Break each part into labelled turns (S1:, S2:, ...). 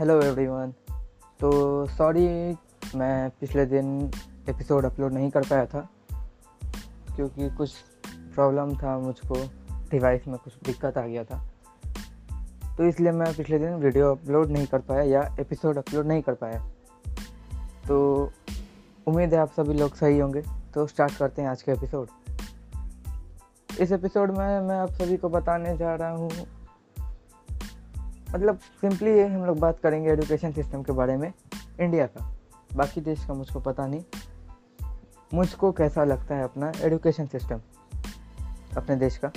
S1: Hello everyone तो sorry मैं पिछले दिन एपिसोड अपलोड नहीं कर पाया था, क्योंकि कुछ प्रॉब्लम था मुझको डिवाइस में कुछ दिक्कत आ गया था। तो इसलिए मैं पिछले दिन वीडियो अपलोड नहीं कर पाया या एपिसोड अपलोड नहीं कर पाया। तो उम्मीद है आप सभी लोग सही होंगे। तो स्टार्ट करते हैं आज के एपिसोड इस एपिसोड में मैं आप सभी को बताने जा रहा हूँ मतलब सिंपली ये हम लोग बात करेंगे एजुकेशन सिस्टम के बारे में, इंडिया का। बाकी देश का मुझको पता नहीं। मुझको कैसा लगता है अपना एजुकेशन सिस्टम अपने देश का?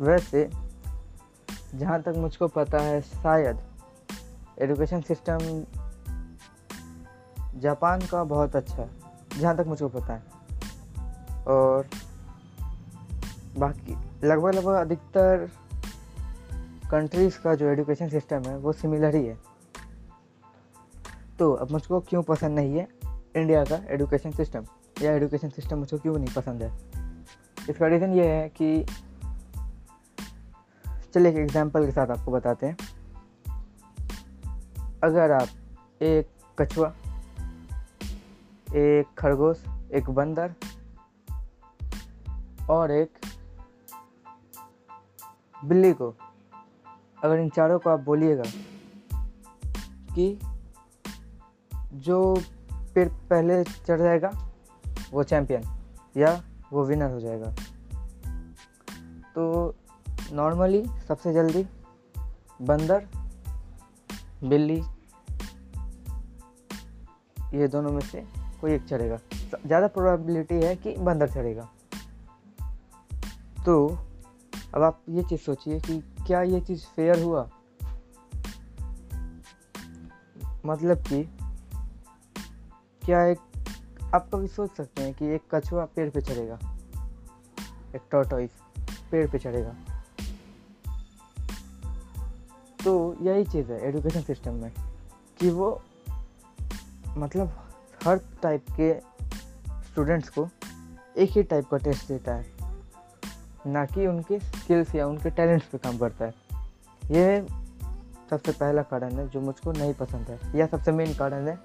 S1: वैसे, जहाँ तक मुझको पता है, शायद एजुकेशन सिस्टम जापान का बहुत अच्छा है, जहाँ तक मुझको पता है। और बाकी लगभग लगभग अधिकतर कंट्रीज़ का जो एजुकेशन सिस्टम है, वो सिमिलर ही है। तो अब मुझको क्यों पसंद नहीं है इंडिया का एजुकेशन सिस्टम या एजुकेशन सिस्टम मुझको क्यों नहीं पसंद है? इसका रीज़न ये है कि चलिए एक एग्जांपल के साथ आपको बताते हैं। अगर आप एक कछुआ, एक खरगोश, एक बंदर और एक बिल्ली को, अगर इन चारों को आप बोलिएगा कि जो पेड़ पहले चढ़ जाएगा, वो चैम्पियन या वो विनर हो जाएगा। तो नॉर्मली सबसे जल्दी बंदर, बिल्ली, ये दोनों में से कोई एक चढ़ेगा। ज़्यादा प्रोबेबिलिटी है कि बंदर चढ़ेगा। तो अब आप ये चीज़ सोचिए कि क्या ये चीज़ फेयर हुआ? मतलब कि क्या एक, आप कभी सोच सकते हैं कि एक कछुआ पेड़ पे चढ़ेगा? एक टोटोइस पेड़ पे चढ़ेगा? तो यही चीज़ है एजुकेशन सिस्टम में कि वो मतलब हर टाइप के स्टूडेंट्स को एक ही टाइप का टेस्ट देता है। ना कि उनके स्किल्स या उनके टैलेंट्स पे काम करता है। ये सबसे पहला कारण है जो मुझको नहीं पसंद है। या सबसे मेन कारण है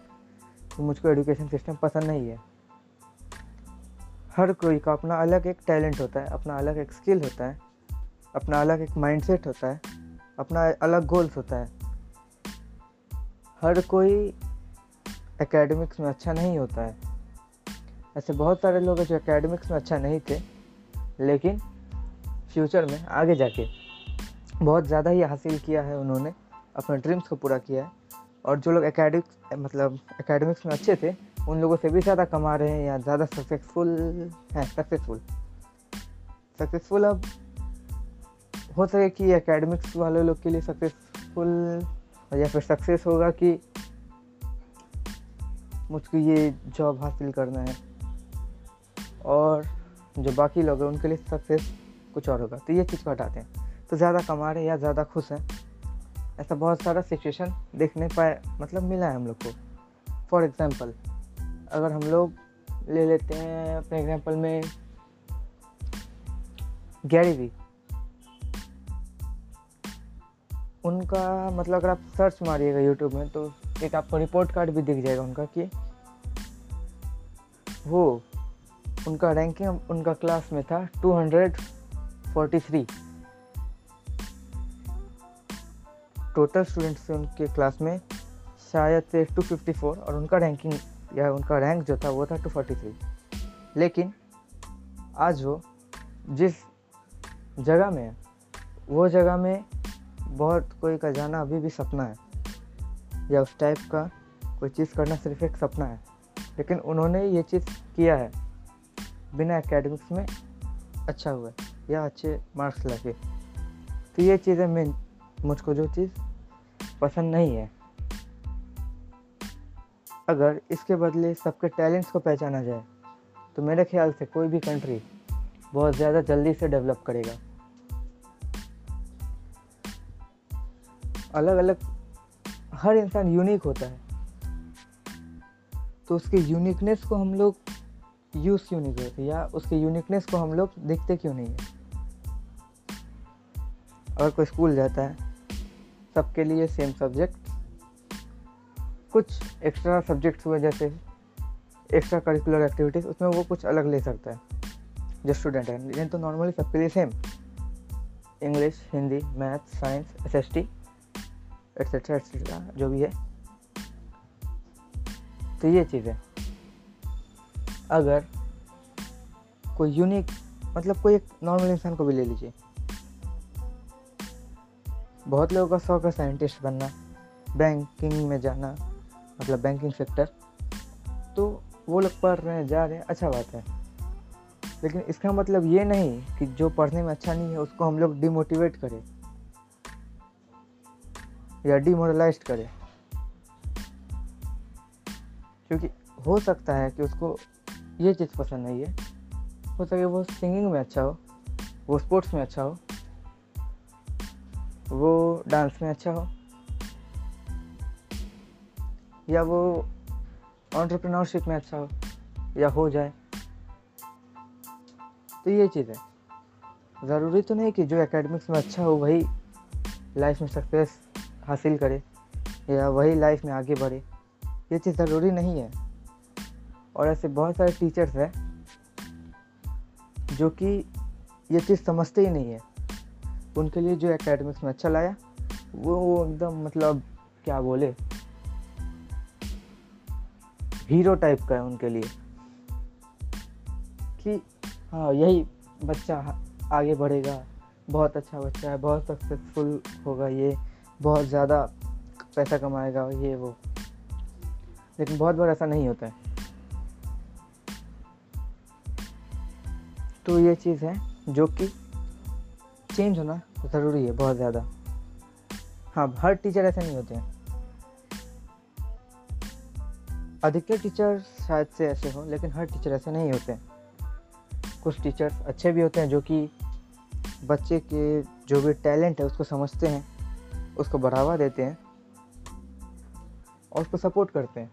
S1: कि मुझको एजुकेशन सिस्टम पसंद नहीं है। हर कोई का अपना अलग एक टैलेंट होता है, अपना अलग एक स्किल होता है, अपना अलग एक माइंडसेट होता है, अपना अलग गोल्स होता है। हर कोई एकेडमिक्स में अच्छा नहीं होता है। ऐसे बहुत सारे लोग हैं जो एकेडमिक्स में अच्छा नहीं थे, लेकिन फ्यूचर में आगे जाके बहुत ज़्यादा ही हासिल किया है उन्होंने, अपने ड्रीम्स को पूरा किया है। और जो लोग एकेडमिक्स मतलब एकेडमिक्स में अच्छे थे, उन लोगों से भी ज़्यादा कमा रहे हैं या ज़्यादा सक्सेसफुल हैं सक्सेसफुल सक्सेसफुल अब हो सके कि एकेडमिक्स वाले लोग के लिए सक्सेसफुल या फिर सक्सेस होगा कि मुझको ये जॉब हासिल करना है। और जो बाकी लोग हैं, उनके लिए सक्सेस कुछ और होगा। तो ये चीज़ को हटाते हैं। तो ज़्यादा कमा रहे या ज़्यादा खुश हैं, ऐसा बहुत सारा सिचुएशन देखने पाए मतलब मिला है हम लोग को। फॉर एग्ज़ाम्पल अगर हम लोग ले लेते हैं, अपने एग्ज़ाम्पल में गैरी वी उनका मतलब अगर आप सर्च मारिएगा यूट्यूब में तो एक आपको रिपोर्ट कार्ड भी दिख जाएगा उनका कि वो, उनका रैंकिंग उनका क्लास में था 243 टोटल स्टूडेंट्स थे उनके क्लास में शायद से 254 और उनका रैंकिंग या उनका रैंक जो था वो था 243 लेकिन आज वो जिस जगह में है, वो जगह में बहुत कोई का जाना अभी भी सपना है, या उस टाइप का कोई चीज़ करना सिर्फ़ एक सपना है। लेकिन उन्होंने ये चीज़ किया है, बिना एकेडमिक्स में अच्छा हुआ या अच्छे मार्क्स लगे तो ये चीज़ें मैं मुझको जो चीज़ पसंद नहीं है। अगर इसके बदले सबके टैलेंट्स को पहचाना जाए तो मेरे ख्याल से कोई भी कंट्री बहुत ज़्यादा जल्दी से डेवलप करेगा। अलग अलग हर इंसान यूनिक होता है। तो उसके यूनिकनेस को हम लोग यूज़ क्यों नहीं करते? या उसके यूनिकनेस को हम लोग देखते क्यों नहीं है? अगर कोई स्कूल जाता है, सबके लिए सेम सब्जेक्ट कुछ एक्स्ट्रा सब्जेक्ट्स हुए, जैसे एक्स्ट्रा करिकुलर एक्टिविटीज़ उसमें वो कुछ अलग ले सकता है, जो स्टूडेंट है। लेकिन तो नॉर्मली सबके लिए same English Hindi math science S S T etcetera etcetera जो भी है। तो ये चीज़। है अगर कोई यूनिक मतलब कोई एक नॉर्मल इंसान को भी ले लीजिए। बहुत लोगों का शौक है साइंटिस्ट बनना बैंकिंग में जाना मतलब बैंकिंग सेक्टर तो वो लोग पढ़ रहे हैं, जा रहे हैं अच्छा बात है। लेकिन इसका मतलब ये नहीं कि जो पढ़ने में अच्छा नहीं है, उसको हम लोग डिमोटिवेट करें। या डिमोरलाइज करें। क्योंकि हो सकता है कि उसको ये चीज़ पसंद नहीं है। हो सके वो सिंगिंग में अच्छा हो, वो स्पोर्ट्स में अच्छा हो, वो डांस में अच्छा हो, या वो ऑन्टरप्रिनरशिप में अच्छा हो, या हो जाए। तो ये चीज़ है। ज़रूरी तो नहीं कि जो एकेडमिक्स में अच्छा हो, वही लाइफ में सक्सेस हासिल करे, या वही लाइफ में आगे बढ़े। ये चीज़ ज़रूरी नहीं है। और ऐसे बहुत सारे टीचर्स हैं जो कि ये चीज़ समझते ही नहीं है। उनके लिए जो एकेडमिक्स में अच्छा लाया, वो वो एकदम मतलब क्या बोले? हीरो टाइप का है उनके लिए। कि हाँ यही बच्चा आगे बढ़ेगा, बहुत अच्छा बच्चा है, बहुत सक्सेसफुल होगा ये, बहुत ज़्यादा पैसा कमाएगा, ये वो। लेकिन बहुत बार ऐसा नहीं होता है। तो ये चीज़ है जो कि चेंज होना ज़रूरी है बहुत ज़्यादा। हाँ हर टीचर ऐसे नहीं होते हैं। अधिकतर टीचर शायद से ऐसे हो, लेकिन हर टीचर ऐसे नहीं होते कुछ टीचर्स अच्छे भी होते हैं जो कि बच्चे के जो भी टैलेंट है उसको समझते हैं, उसको बढ़ावा देते हैं और उसको सपोर्ट करते हैं।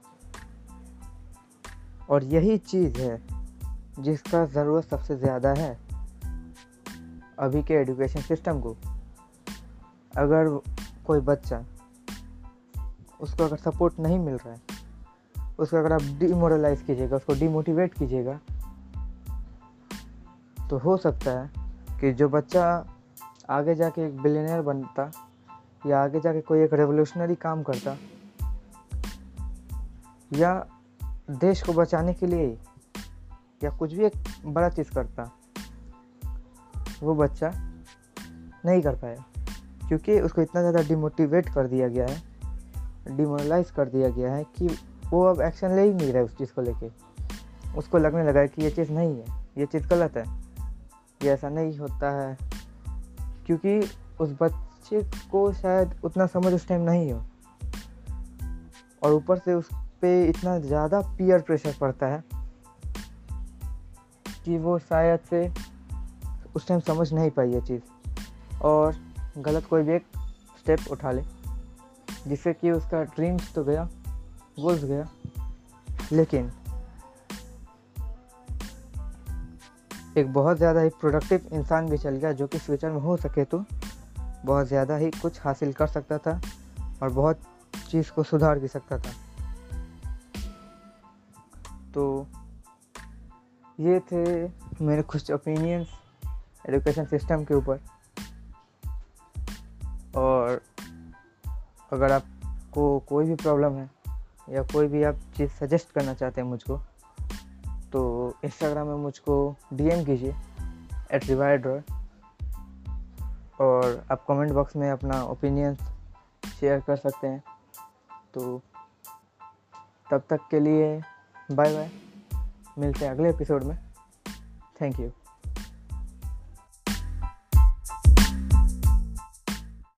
S1: और यही चीज़ है जिसका ज़रूरत सबसे ज़्यादा है अभी के एजुकेशन सिस्टम को। अगर कोई बच्चा उसको अगर सपोर्ट नहीं मिल रहा है, उसको अगर आप डिमोरलाइज कीजिएगा, उसको डिमोटिवेट कीजिएगा तो हो सकता है कि जो बच्चा आगे जाके एक बिलियनर बनता या आगे जाके कोई एक रेवोल्यूशनरी काम करता, या देश को बचाने के लिए या कुछ भी एक बड़ा चीज़ करता, वो बच्चा नहीं कर पाया। क्योंकि उसको इतना ज़्यादा डिमोटिवेट कर दिया गया है डिमोरलाइज कर दिया गया है कि वो अब एक्शन ले ही नहीं रहा है उस चीज़ को लेके। उसको लगने लगा है कि ये चीज़ नहीं है, ये चीज़ गलत है, ये ऐसा नहीं होता है। क्योंकि उस बच्चे को शायद उतना समझ उस टाइम नहीं हो। और ऊपर से उस पर इतना ज़्यादा पीयर प्रेशर पड़ता है कि वो शायद से उस टाइम समझ नहीं पाई ये चीज़। और गलत कोई भी एक स्टेप उठा ले, जिससे कि उसका ड्रीम्स तो गया गोल्स गया। लेकिन एक बहुत ज़्यादा ही प्रोडक्टिव इंसान भी चल गया, जो कि फ्यूचर में हो सके तो बहुत ज़्यादा ही कुछ हासिल कर सकता था और बहुत चीज़ को सुधार भी सकता था। तो ये थे मेरे कुछ ओपिनियंस एजुकेशन सिस्टम के ऊपर। और अगर आपको कोई भी प्रॉब्लम है या कोई भी आप चीज़ सजेस्ट करना चाहते हैं मुझको तो इंस्टाग्राम में मुझको डीएम कीजिए एट रिवाइड और आप कमेंट बॉक्स में अपना ओपिनियंस शेयर कर सकते हैं। तो तब तक के लिए बाय बाय मिलते हैं अगले एपिसोड में. Thank you